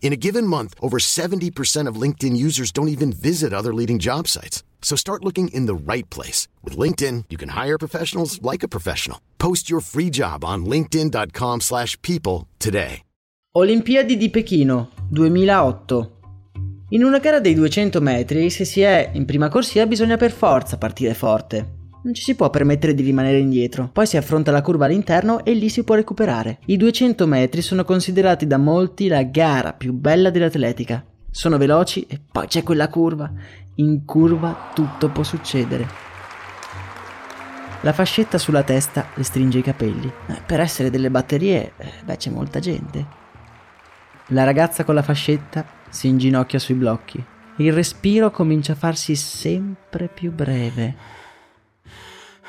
In a given month, over 70% of LinkedIn users don't even visit other leading job sites. So start looking in the right place. With LinkedIn, you can hire professionals like a professional. Post your free job on linkedin.com slash people today. Olimpiadi di Pechino 2008 In una gara dei 200 metri, se si è in prima corsia bisogna per forza partire forte. Non ci si può permettere di rimanere indietro, poi si affronta la curva all'interno e lì si può recuperare. I 200 metri sono considerati da molti la gara più bella dell'atletica. Sono veloci e poi c'è quella curva. In curva tutto può succedere. La fascetta sulla testa restringe i capelli. Eh, per essere delle batterie, eh, beh, c'è molta gente. La ragazza con la fascetta si inginocchia sui blocchi. Il respiro comincia a farsi sempre più breve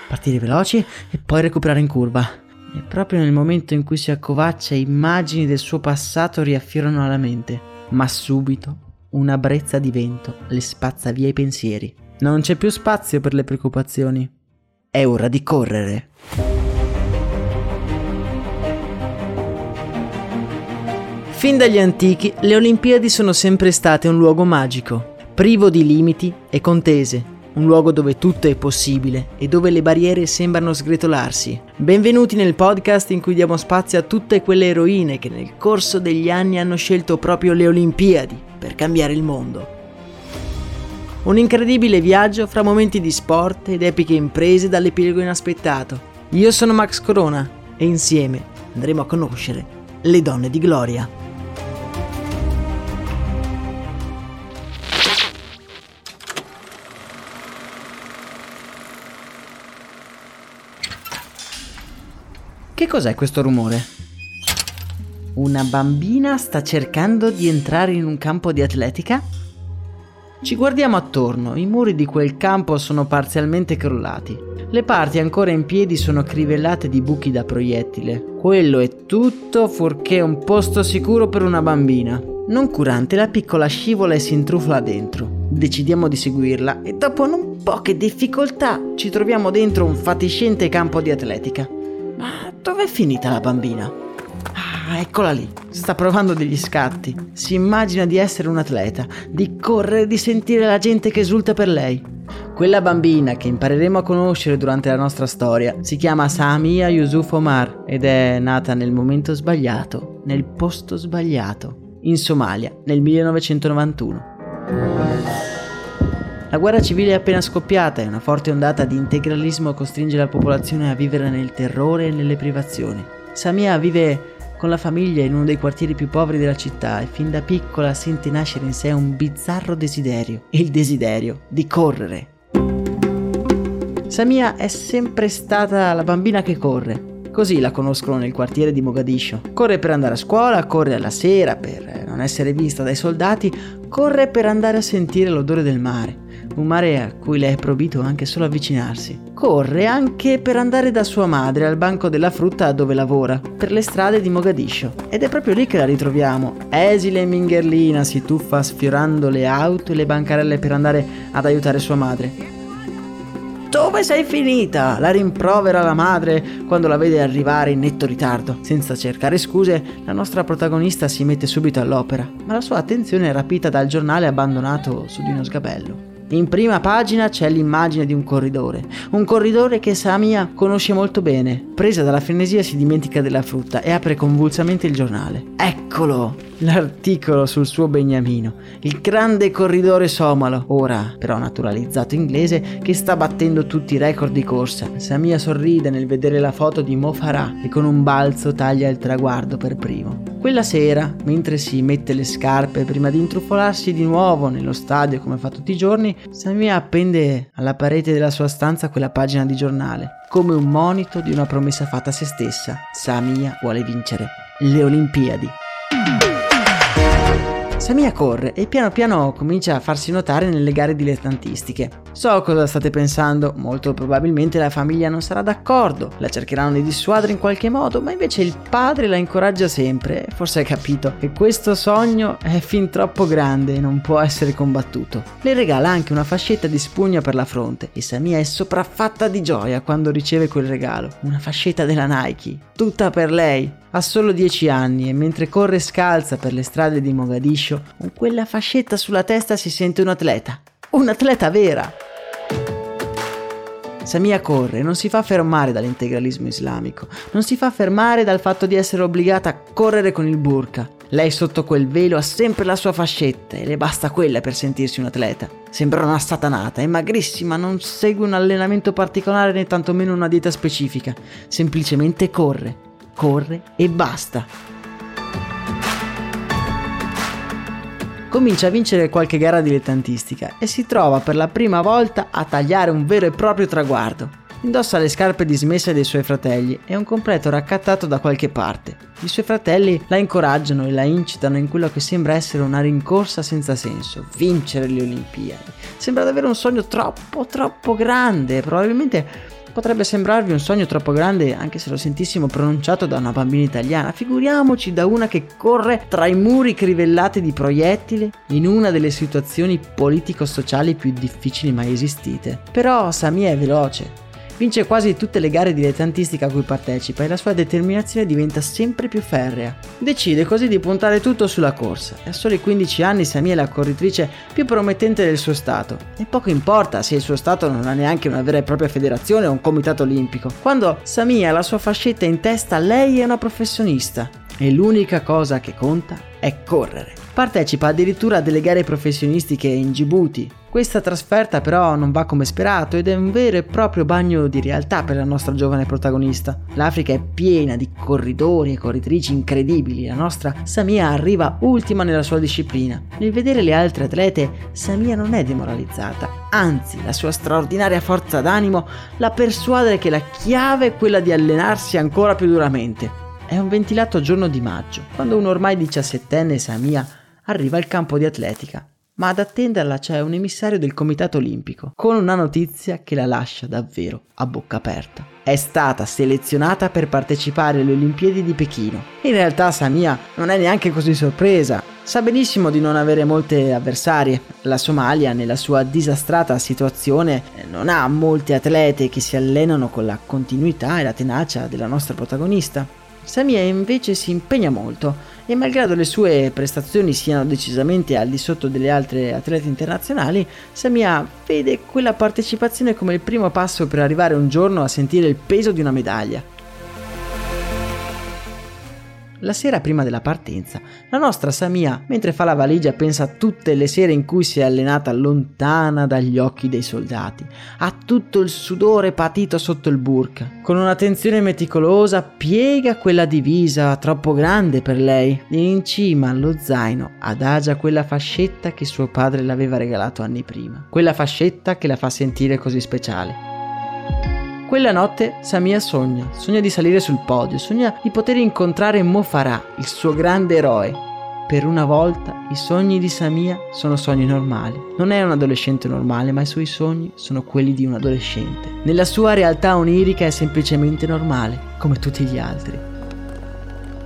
partire veloci e poi recuperare in curva. E proprio nel momento in cui si accovaccia immagini del suo passato riaffiorano alla mente, ma subito una brezza di vento le spazza via i pensieri. Non c'è più spazio per le preoccupazioni. È ora di correre. Fin dagli antichi le Olimpiadi sono sempre state un luogo magico, privo di limiti e contese, un luogo dove tutto è possibile e dove le barriere sembrano sgretolarsi. Benvenuti nel podcast in cui diamo spazio a tutte quelle eroine che nel corso degli anni hanno scelto proprio le Olimpiadi per cambiare il mondo. Un incredibile viaggio fra momenti di sport ed epiche imprese dall'epilogo inaspettato. Io sono Max Corona e insieme andremo a conoscere le donne di gloria. Cos'è questo rumore? Una bambina sta cercando di entrare in un campo di atletica? Ci guardiamo attorno, i muri di quel campo sono parzialmente crollati. Le parti ancora in piedi sono crivellate di buchi da proiettile. Quello è tutto fuorché un posto sicuro per una bambina. Non curante, la piccola scivola e si intrufola dentro. Decidiamo di seguirla e dopo non poche difficoltà ci troviamo dentro un fatiscente campo di atletica. Ma dov'è finita la bambina? Ah, eccola lì. Sta provando degli scatti. Si immagina di essere un atleta, di correre, di sentire la gente che esulta per lei. Quella bambina che impareremo a conoscere durante la nostra storia si chiama Samia Yusuf Omar ed è nata nel momento sbagliato, nel posto sbagliato, in Somalia nel 1991. La guerra civile è appena scoppiata e una forte ondata di integralismo costringe la popolazione a vivere nel terrore e nelle privazioni. Samia vive con la famiglia in uno dei quartieri più poveri della città e fin da piccola sente nascere in sé un bizzarro desiderio, il desiderio di correre. Samia è sempre stata la bambina che corre, Così la conoscono nel quartiere di Mogadiscio. Corre per andare a scuola, corre alla sera per non essere vista dai soldati, corre per andare a sentire l'odore del mare un mare a cui le è proibito anche solo avvicinarsi. Corre anche per andare da sua madre al banco della frutta dove lavora, per le strade di Mogadiscio. Ed è proprio lì che la ritroviamo. Esile e mingherlina si tuffa sfiorando le auto e le bancarelle per andare ad aiutare sua madre. Dove sei finita? La rimprovera la madre quando la vede arrivare in netto ritardo. Senza cercare scuse, la nostra protagonista si mette subito all'opera, ma la sua attenzione è rapita dal giornale abbandonato su di uno sgabello. In prima pagina c'è l'immagine di un corridore, un corridore che Samia conosce molto bene. Presa dalla frenesia si dimentica della frutta e apre convulsamente il giornale. Eccolo! L'articolo sul suo beniamino, il grande corridore somalo, ora però naturalizzato inglese, che sta battendo tutti i record di corsa. Samia sorride nel vedere la foto di Mo Farah che con un balzo taglia il traguardo per primo. Quella sera, mentre si mette le scarpe prima di intrufolarsi di nuovo nello stadio come fa tutti i giorni, Samia appende alla parete della sua stanza quella pagina di giornale, come un monito di una promessa fatta a se stessa. Samia vuole vincere le Olimpiadi. Samia corre e piano piano comincia a farsi notare nelle gare dilettantistiche. So cosa state pensando, molto probabilmente la famiglia non sarà d'accordo, la cercheranno di dissuadere in qualche modo, ma invece il padre la incoraggia sempre forse ha capito che questo sogno è fin troppo grande e non può essere combattuto. Le regala anche una fascetta di spugna per la fronte e Samia è sopraffatta di gioia quando riceve quel regalo, una fascetta della Nike, tutta per lei. Ha solo 10 anni e mentre corre scalza per le strade di Mogadiscio, con quella fascetta sulla testa si sente un atleta. Un atleta vera! Samia corre, non si fa fermare dall'integralismo islamico, non si fa fermare dal fatto di essere obbligata a correre con il burqa. Lei sotto quel velo ha sempre la sua fascetta e le basta quella per sentirsi un atleta. Sembra una satanata, è magrissima, non segue un allenamento particolare né tantomeno una dieta specifica, semplicemente corre, corre e basta. Comincia a vincere qualche gara dilettantistica e si trova per la prima volta a tagliare un vero e proprio traguardo. Indossa le scarpe dismesse dei suoi fratelli e un completo raccattato da qualche parte. I suoi fratelli la incoraggiano e la incitano in quello che sembra essere una rincorsa senza senso, vincere le Olimpiadi. Sembra davvero un sogno troppo, troppo grande, probabilmente potrebbe sembrarvi un sogno troppo grande anche se lo sentissimo pronunciato da una bambina italiana, figuriamoci da una che corre tra i muri crivellati di proiettili in una delle situazioni politico-sociali più difficili mai esistite. Però Samia è veloce, Vince quasi tutte le gare dilettantistiche a cui partecipa e la sua determinazione diventa sempre più ferrea. Decide così di puntare tutto sulla corsa a soli 15 anni Samia è la corritrice più promettente del suo stato. E poco importa se il suo stato non ha neanche una vera e propria federazione o un comitato olimpico. Quando Samia ha la sua fascetta in testa, lei è una professionista e l'unica cosa che conta è correre. Partecipa addirittura a delle gare professionistiche in Djibouti. Questa trasferta però non va come sperato ed è un vero e proprio bagno di realtà per la nostra giovane protagonista. L'Africa è piena di corridori e corritrici incredibili, la nostra Samia arriva ultima nella sua disciplina. Nel vedere le altre atlete, Samia non è demoralizzata, anzi la sua straordinaria forza d'animo la persuade che la chiave è quella di allenarsi ancora più duramente. È un ventilato giorno di maggio, quando un ormai diciassettenne Samia arriva al campo di atletica, ma ad attenderla c'è un emissario del Comitato Olimpico, con una notizia che la lascia davvero a bocca aperta. È stata selezionata per partecipare alle Olimpiadi di Pechino. In realtà Samia non è neanche così sorpresa, sa benissimo di non avere molte avversarie. La Somalia, nella sua disastrata situazione, non ha molte atlete che si allenano con la continuità e la tenacia della nostra protagonista. Samia invece si impegna molto e malgrado le sue prestazioni siano decisamente al di sotto delle altre atlete internazionali, Samia vede quella partecipazione come il primo passo per arrivare un giorno a sentire il peso di una medaglia. La sera prima della partenza, la nostra Samia, mentre fa la valigia, pensa a tutte le sere in cui si è allenata lontana dagli occhi dei soldati, a tutto il sudore patito sotto il burka. Con un'attenzione meticolosa piega quella divisa troppo grande per lei e in cima allo zaino adagia quella fascetta che suo padre le aveva regalato anni prima. Quella fascetta che la fa sentire così speciale. Quella notte Samia sogna, sogna di salire sul podio, sogna di poter incontrare Mo Farah, il suo grande eroe. Per una volta i sogni di Samia sono sogni normali. Non è un adolescente normale, ma i suoi sogni sono quelli di un adolescente. Nella sua realtà onirica è semplicemente normale, come tutti gli altri.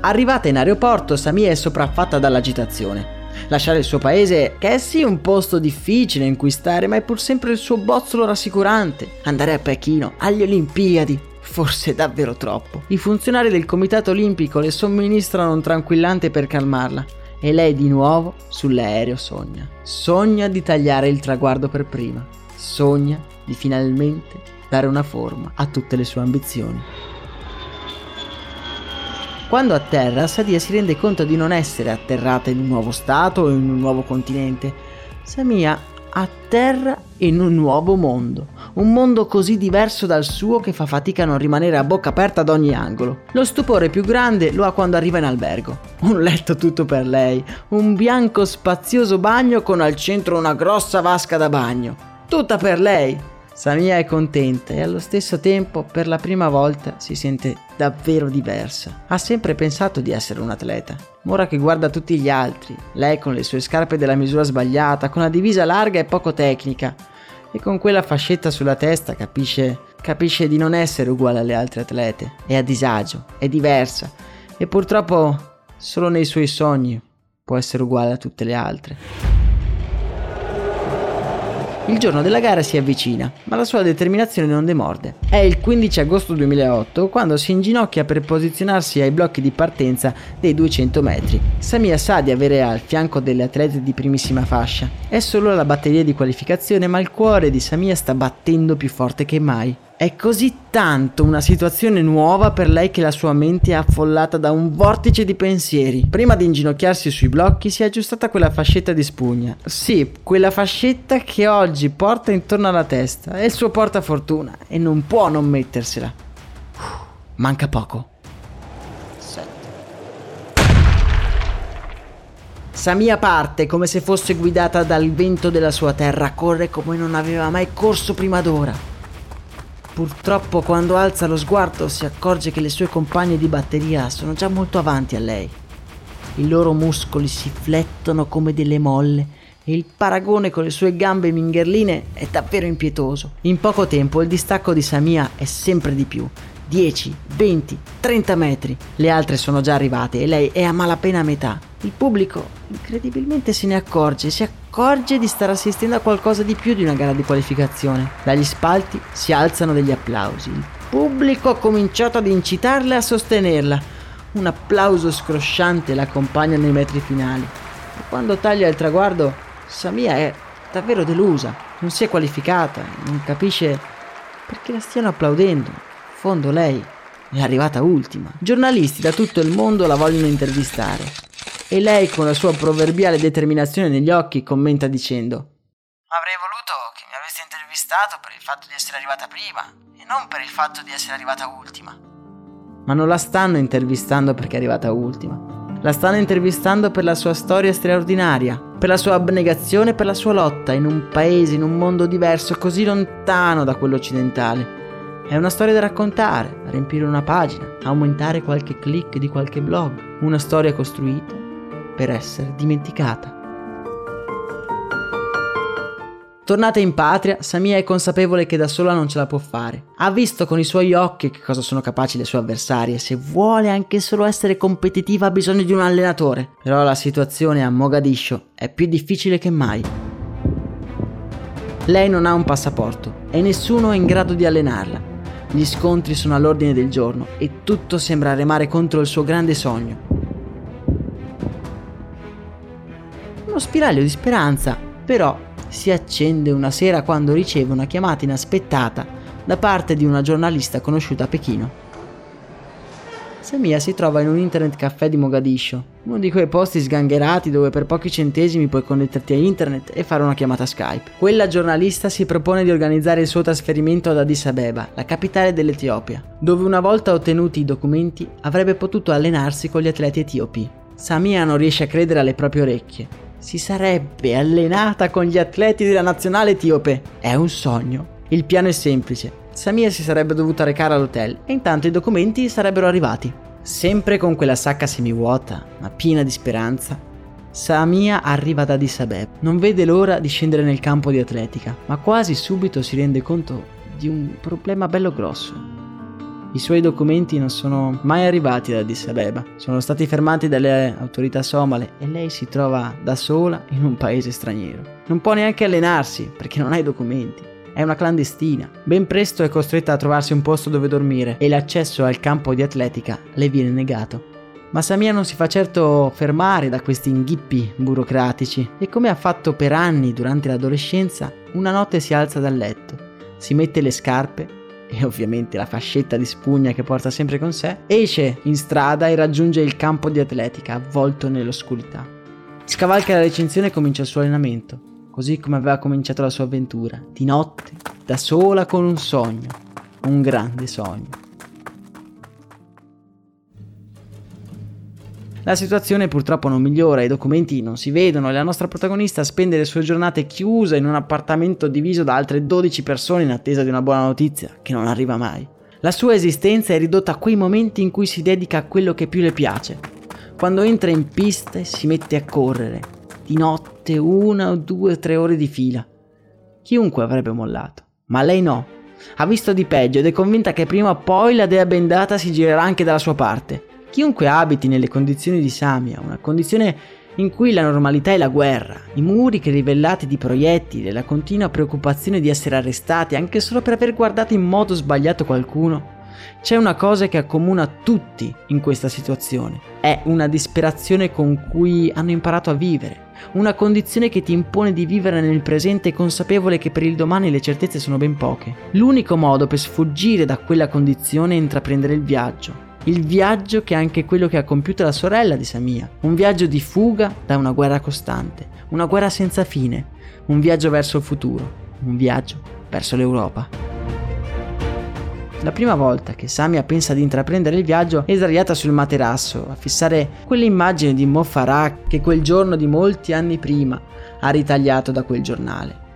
Arrivata in aeroporto, Samia è sopraffatta dall'agitazione. Lasciare il suo paese, che è sì un posto difficile in cui stare, ma è pur sempre il suo bozzolo rassicurante. Andare a Pechino, agli Olimpiadi, forse davvero troppo. I funzionari del Comitato Olimpico le somministrano un tranquillante per calmarla. E lei di nuovo sull'aereo sogna. Sogna di tagliare il traguardo per prima. Sogna di finalmente dare una forma a tutte le sue ambizioni. Quando atterra, Sadia si rende conto di non essere atterrata in un nuovo stato o in un nuovo continente. Samia atterra in un nuovo mondo, un mondo così diverso dal suo che fa fatica a non rimanere a bocca aperta ad ogni angolo. Lo stupore più grande lo ha quando arriva in albergo. Un letto tutto per lei, un bianco spazioso bagno con al centro una grossa vasca da bagno. Tutta per lei, Samia è contenta e allo stesso tempo per la prima volta si sente davvero diversa. Ha sempre pensato di essere un atleta. Ora che guarda tutti gli altri, lei con le sue scarpe della misura sbagliata, con la divisa larga e poco tecnica, e con quella fascetta sulla testa capisce, capisce di non essere uguale alle altre atlete. È a disagio, è diversa e purtroppo solo nei suoi sogni può essere uguale a tutte le altre. Il giorno della gara si avvicina, ma la sua determinazione non demorde. È il 15 agosto 2008 quando si inginocchia per posizionarsi ai blocchi di partenza dei 200 metri. Samia sa di avere al fianco delle atlete di primissima fascia. È solo la batteria di qualificazione, ma il cuore di Samia sta battendo più forte che mai. È così tanto una situazione nuova per lei che la sua mente è affollata da un vortice di pensieri. Prima di inginocchiarsi sui blocchi si è aggiustata quella fascetta di spugna. Sì, quella fascetta che oggi porta intorno alla testa. È il suo portafortuna e non può non mettersela. Manca poco. Samia parte come se fosse guidata dal vento della sua terra, corre come non aveva mai corso prima d'ora. Purtroppo quando alza lo sguardo si accorge che le sue compagne di batteria sono già molto avanti a lei. I loro muscoli si flettono come delle molle e il paragone con le sue gambe mingherline è davvero impietoso. In poco tempo il distacco di Samia è sempre di più 10, 20, 30 metri. Le altre sono già arrivate e lei è a malapena a metà. Il pubblico incredibilmente se ne accorge, si accorge di stare assistendo a qualcosa di più di una gara di qualificazione. Dagli spalti si alzano degli applausi. Il pubblico ha cominciato ad incitarle a sostenerla. Un applauso scrosciante l'accompagna nei metri finali. E quando taglia il traguardo, Samia è davvero delusa. Non si è qualificata, non capisce perché la stiano applaudendo fondo lei è arrivata ultima. Giornalisti da tutto il mondo la vogliono intervistare e lei con la sua proverbiale determinazione negli occhi commenta dicendo Avrei voluto che mi aveste intervistato per il fatto di essere arrivata prima e non per il fatto di essere arrivata ultima. Ma non la stanno intervistando perché è arrivata ultima. La stanno intervistando per la sua storia straordinaria, per la sua abnegazione, per la sua lotta in un paese, in un mondo diverso, così lontano da quello occidentale è una storia da raccontare, da riempire una pagina, aumentare qualche click di qualche blog. Una storia costruita per essere dimenticata. Tornata in patria, Samia è consapevole che da sola non ce la può fare. Ha visto con i suoi occhi che cosa sono capaci le sue avversarie. Se vuole anche solo essere competitiva ha bisogno di un allenatore. Però la situazione a Mogadiscio è più difficile che mai. Lei non ha un passaporto e nessuno è in grado di allenarla. Gli scontri sono all'ordine del giorno e tutto sembra remare contro il suo grande sogno. Uno spiraglio di speranza, però, si accende una sera quando riceve una chiamata inaspettata da parte di una giornalista conosciuta a Pechino. Samia si trova in un internet caffè di Mogadiscio, uno di quei posti sgangherati dove per pochi centesimi puoi connetterti a internet e fare una chiamata Skype. Quella giornalista si propone di organizzare il suo trasferimento ad Addis Abeba, la capitale dell'Etiopia, dove una volta ottenuti i documenti avrebbe potuto allenarsi con gli atleti etiopi. Samia non riesce a credere alle proprie orecchie. Si sarebbe allenata con gli atleti della nazionale etiope. È un sogno. Il piano è semplice. Samia si sarebbe dovuta recare all'hotel e intanto i documenti sarebbero arrivati. Sempre con quella sacca semivuota, ma piena di speranza, Samia arriva da Addis Abeba. Non vede l'ora di scendere nel campo di atletica, ma quasi subito si rende conto di un problema bello grosso. I suoi documenti non sono mai arrivati da Addis Abeba, sono stati fermati dalle autorità somale e lei si trova da sola in un paese straniero. Non può neanche allenarsi perché non ha i documenti. È una clandestina. Ben presto è costretta a trovarsi un posto dove dormire e l'accesso al campo di atletica le viene negato. Ma Samia non si fa certo fermare da questi inghippi burocratici e come ha fatto per anni durante l'adolescenza, una notte si alza dal letto, si mette le scarpe e ovviamente la fascetta di spugna che porta sempre con sé, esce in strada e raggiunge il campo di atletica avvolto nell'oscurità. Scavalca la recinzione e comincia il suo allenamento così come aveva cominciato la sua avventura, di notte, da sola con un sogno, un grande sogno. La situazione purtroppo non migliora, i documenti non si vedono e la nostra protagonista spende le sue giornate chiusa in un appartamento diviso da altre 12 persone in attesa di una buona notizia, che non arriva mai. La sua esistenza è ridotta a quei momenti in cui si dedica a quello che più le piace. Quando entra in pista si mette a correre, di notte una o due o tre ore di fila. Chiunque avrebbe mollato, ma lei no. Ha visto di peggio ed è convinta che prima o poi la dea bendata si girerà anche dalla sua parte. Chiunque abiti nelle condizioni di Samia, una condizione in cui la normalità è la guerra, i muri che rivellati di proiettili la continua preoccupazione di essere arrestati anche solo per aver guardato in modo sbagliato qualcuno, c'è una cosa che accomuna tutti in questa situazione. È una disperazione con cui hanno imparato a vivere, una condizione che ti impone di vivere nel presente consapevole che per il domani le certezze sono ben poche. L'unico modo per sfuggire da quella condizione è intraprendere il viaggio, il viaggio che è anche quello che ha compiuto la sorella di Samia, un viaggio di fuga da una guerra costante, una guerra senza fine, un viaggio verso il futuro, un viaggio verso l'Europa. La prima volta che Samia pensa di intraprendere il viaggio è sdraiata sul materasso a fissare quell'immagine di Mo che quel giorno di molti anni prima ha ritagliato da quel giornale.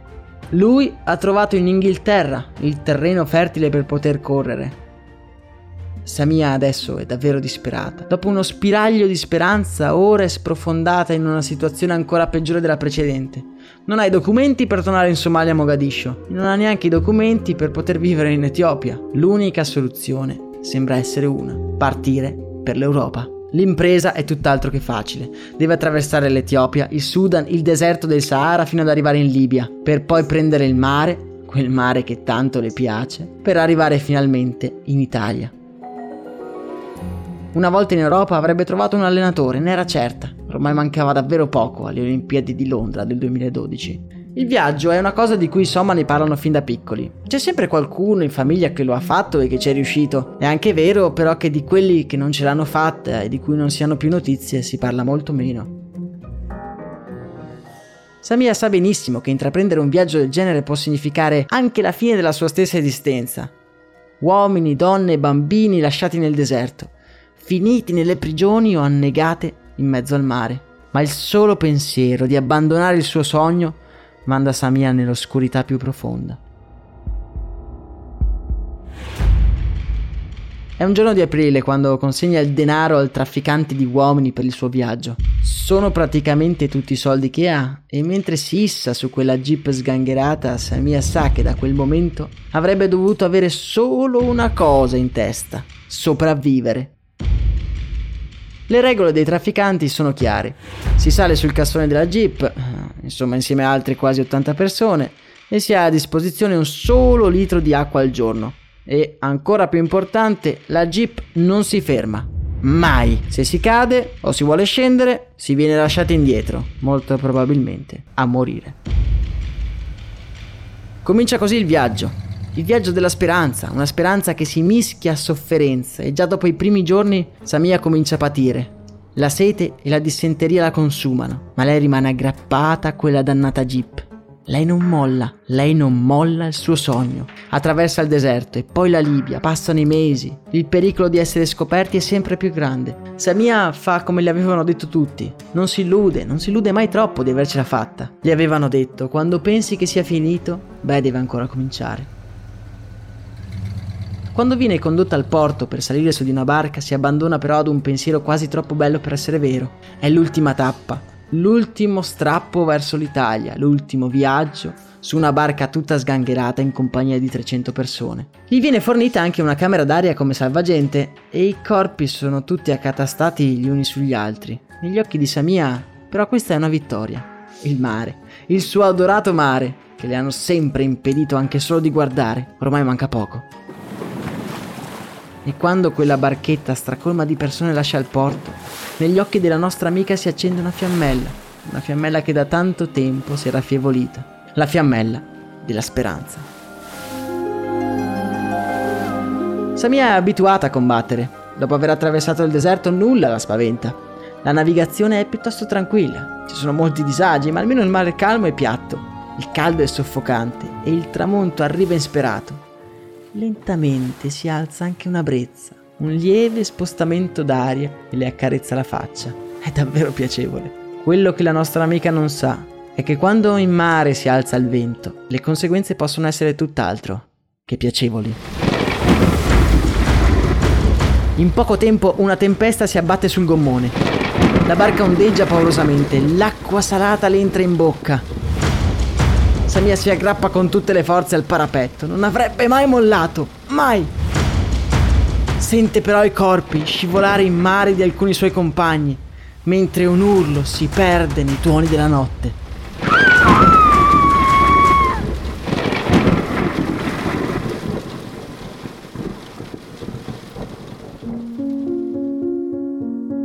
Lui ha trovato in Inghilterra il terreno fertile per poter correre Samia adesso è davvero disperata. Dopo uno spiraglio di speranza, ora è sprofondata in una situazione ancora peggiore della precedente. Non ha i documenti per tornare in Somalia a Mogadiscio, non ha neanche i documenti per poter vivere in Etiopia. L'unica soluzione sembra essere una, partire per l'Europa. L'impresa è tutt'altro che facile. Deve attraversare l'Etiopia, il Sudan, il deserto del Sahara fino ad arrivare in Libia, per poi prendere il mare, quel mare che tanto le piace, per arrivare finalmente in Italia. Una volta in Europa avrebbe trovato un allenatore, ne era certa. Ormai mancava davvero poco alle Olimpiadi di Londra del 2012. Il viaggio è una cosa di cui i Somali parlano fin da piccoli. C'è sempre qualcuno in famiglia che lo ha fatto e che ci è riuscito. È anche vero però che di quelli che non ce l'hanno fatta e di cui non si hanno più notizie si parla molto meno. Samia sa benissimo che intraprendere un viaggio del genere può significare anche la fine della sua stessa esistenza. Uomini, donne bambini lasciati nel deserto finiti nelle prigioni o annegate in mezzo al mare. Ma il solo pensiero di abbandonare il suo sogno manda Samia nell'oscurità più profonda. È un giorno di aprile quando consegna il denaro al trafficante di uomini per il suo viaggio. Sono praticamente tutti i soldi che ha e mentre si issa su quella jeep sgangherata, Samia sa che da quel momento avrebbe dovuto avere solo una cosa in testa, sopravvivere. Le regole dei trafficanti sono chiare. Si sale sul cassone della Jeep, eh, insomma insieme a altre quasi 80 persone, e si ha a disposizione un solo litro di acqua al giorno. E, ancora più importante, la Jeep non si ferma. Mai. Se si cade o si vuole scendere, si viene lasciati indietro, molto probabilmente a morire. Comincia così il viaggio, il viaggio della speranza, una speranza che si mischia a sofferenza e già dopo i primi giorni Samia comincia a patire. La sete e la dissenteria la consumano, ma lei rimane aggrappata a quella dannata jeep. Lei non molla, lei non molla il suo sogno. Attraversa il deserto e poi la Libia, passano i mesi. Il pericolo di essere scoperti è sempre più grande. Samia fa come le avevano detto tutti. Non si illude, non si illude mai troppo di avercela fatta. Gli avevano detto, quando pensi che sia finito, beh, deve ancora cominciare. Quando viene condotta al porto per salire su di una barca si abbandona però ad un pensiero quasi troppo bello per essere vero. È l'ultima tappa, l'ultimo strappo verso l'Italia, l'ultimo viaggio su una barca tutta sgangherata in compagnia di 300 persone. Gli viene fornita anche una camera d'aria come salvagente e i corpi sono tutti accatastati gli uni sugli altri. Negli occhi di Samia, però questa è una vittoria. Il mare, il suo adorato mare, che le hanno sempre impedito anche solo di guardare, ormai manca poco. E quando quella barchetta stracolma di persone lascia il porto, negli occhi della nostra amica si accende una fiammella, una fiammella che da tanto tempo si era affievolita, la fiammella della speranza. Samia è abituata a combattere. Dopo aver attraversato il deserto nulla la spaventa. La navigazione è piuttosto tranquilla. Ci sono molti disagi, ma almeno il mare è calmo e piatto. Il caldo è soffocante e il tramonto arriva insperato lentamente si alza anche una brezza, un lieve spostamento d'aria e le accarezza la faccia. È davvero piacevole. Quello che la nostra amica non sa è che quando in mare si alza il vento, le conseguenze possono essere tutt'altro che piacevoli. In poco tempo una tempesta si abbatte sul gommone. La barca ondeggia paurosamente, l'acqua salata le entra in bocca. Samia si aggrappa con tutte le forze al parapetto, non avrebbe mai mollato, mai! Sente però i corpi scivolare in mare di alcuni suoi compagni, mentre un urlo si perde nei tuoni della notte.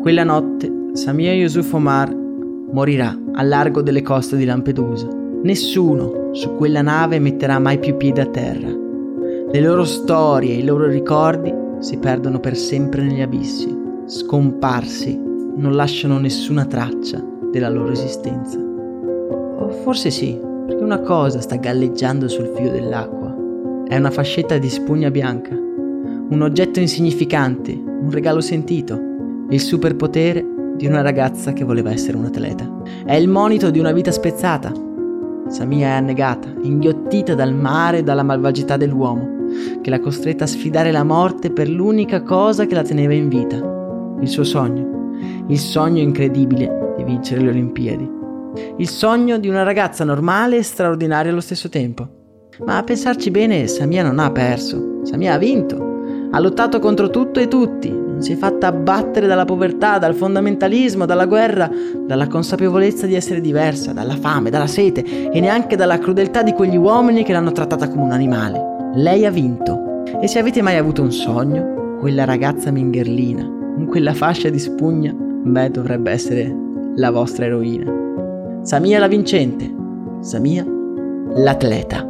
Quella notte Samia Yusuf Omar morirà al largo delle coste di Lampedusa. Nessuno su quella nave metterà mai più piede a terra. Le loro storie e i loro ricordi si perdono per sempre negli abissi, scomparsi, non lasciano nessuna traccia della loro esistenza. O forse sì, perché una cosa sta galleggiando sul filo dell'acqua. È una fascetta di spugna bianca, un oggetto insignificante, un regalo sentito il superpotere di una ragazza che voleva essere un atleta. È il monito di una vita spezzata. Samia è annegata, inghiottita dal mare e dalla malvagità dell'uomo, che l'ha costretta a sfidare la morte per l'unica cosa che la teneva in vita, il suo sogno, il sogno incredibile di vincere le Olimpiadi, il sogno di una ragazza normale e straordinaria allo stesso tempo. Ma a pensarci bene, Samia non ha perso, Samia ha vinto, ha lottato contro tutto e tutti, si è fatta abbattere dalla povertà, dal fondamentalismo, dalla guerra, dalla consapevolezza di essere diversa, dalla fame, dalla sete e neanche dalla crudeltà di quegli uomini che l'hanno trattata come un animale. Lei ha vinto. E se avete mai avuto un sogno, quella ragazza mingherlina, con quella fascia di spugna, beh, dovrebbe essere la vostra eroina. Samia la vincente, Samia l'atleta.